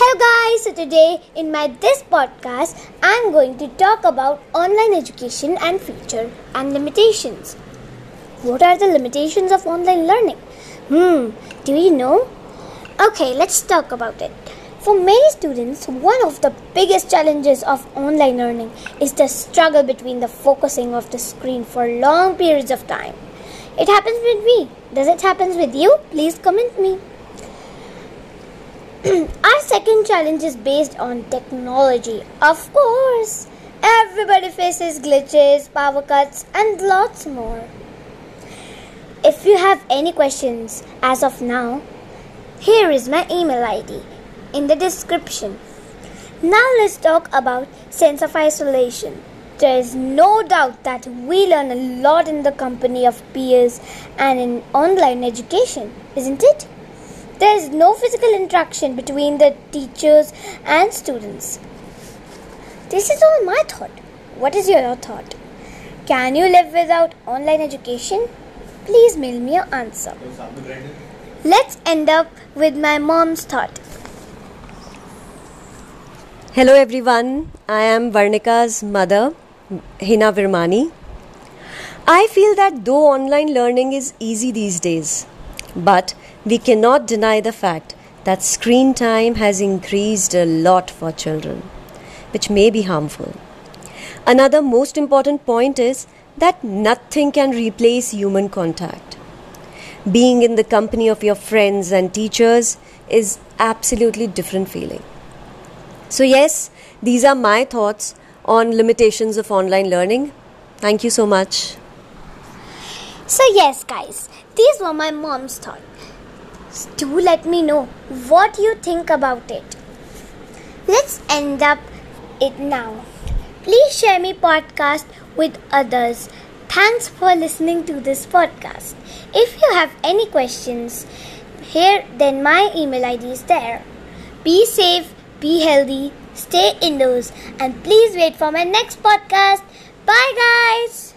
Hello guys, so today in my this podcast I'm going to talk about online education and future and limitations. What are the limitations of online learning? Hmm, do you know? Okay, let's talk about it. For many students, one of the biggest challenges of online learning is the struggle between the focusing of the screen for long periods of time. It happens with me. Does it happen with you? Please comment me. Our second challenge is based on technology. Of course, everybody faces glitches, power cuts, and lots more. If you have any questions as of now, here is my email ID in the description. Now let's talk about sense of isolation. There is no doubt that we learn a lot in the company of peers and in online education, isn't it? There is no physical interaction between the teachers and students. This is all my thought. What is your thought? Can you live without online education? Please mail me your answer. Let's end up with my mom's thought. Hello everyone, I am Varnika's mother, Hina Virmani. I feel that though online learning is easy these days, but we cannot deny the fact that screen time has increased a lot for children, which may be harmful. Another most important point is that nothing can replace human contact. Being in the company of your friends and teachers is absolutely different feeling. So yes, these are my thoughts on limitations of online learning. Thank you so much. So yes guys, these were my mom's thoughts do let me know what you think about it. Let's end up it now. Please share my podcast with others. Thanks for listening to this podcast. If you have any questions, here then my email ID is there. Be safe, be healthy, stay indoors, and please wait for my next podcast. Bye, guys.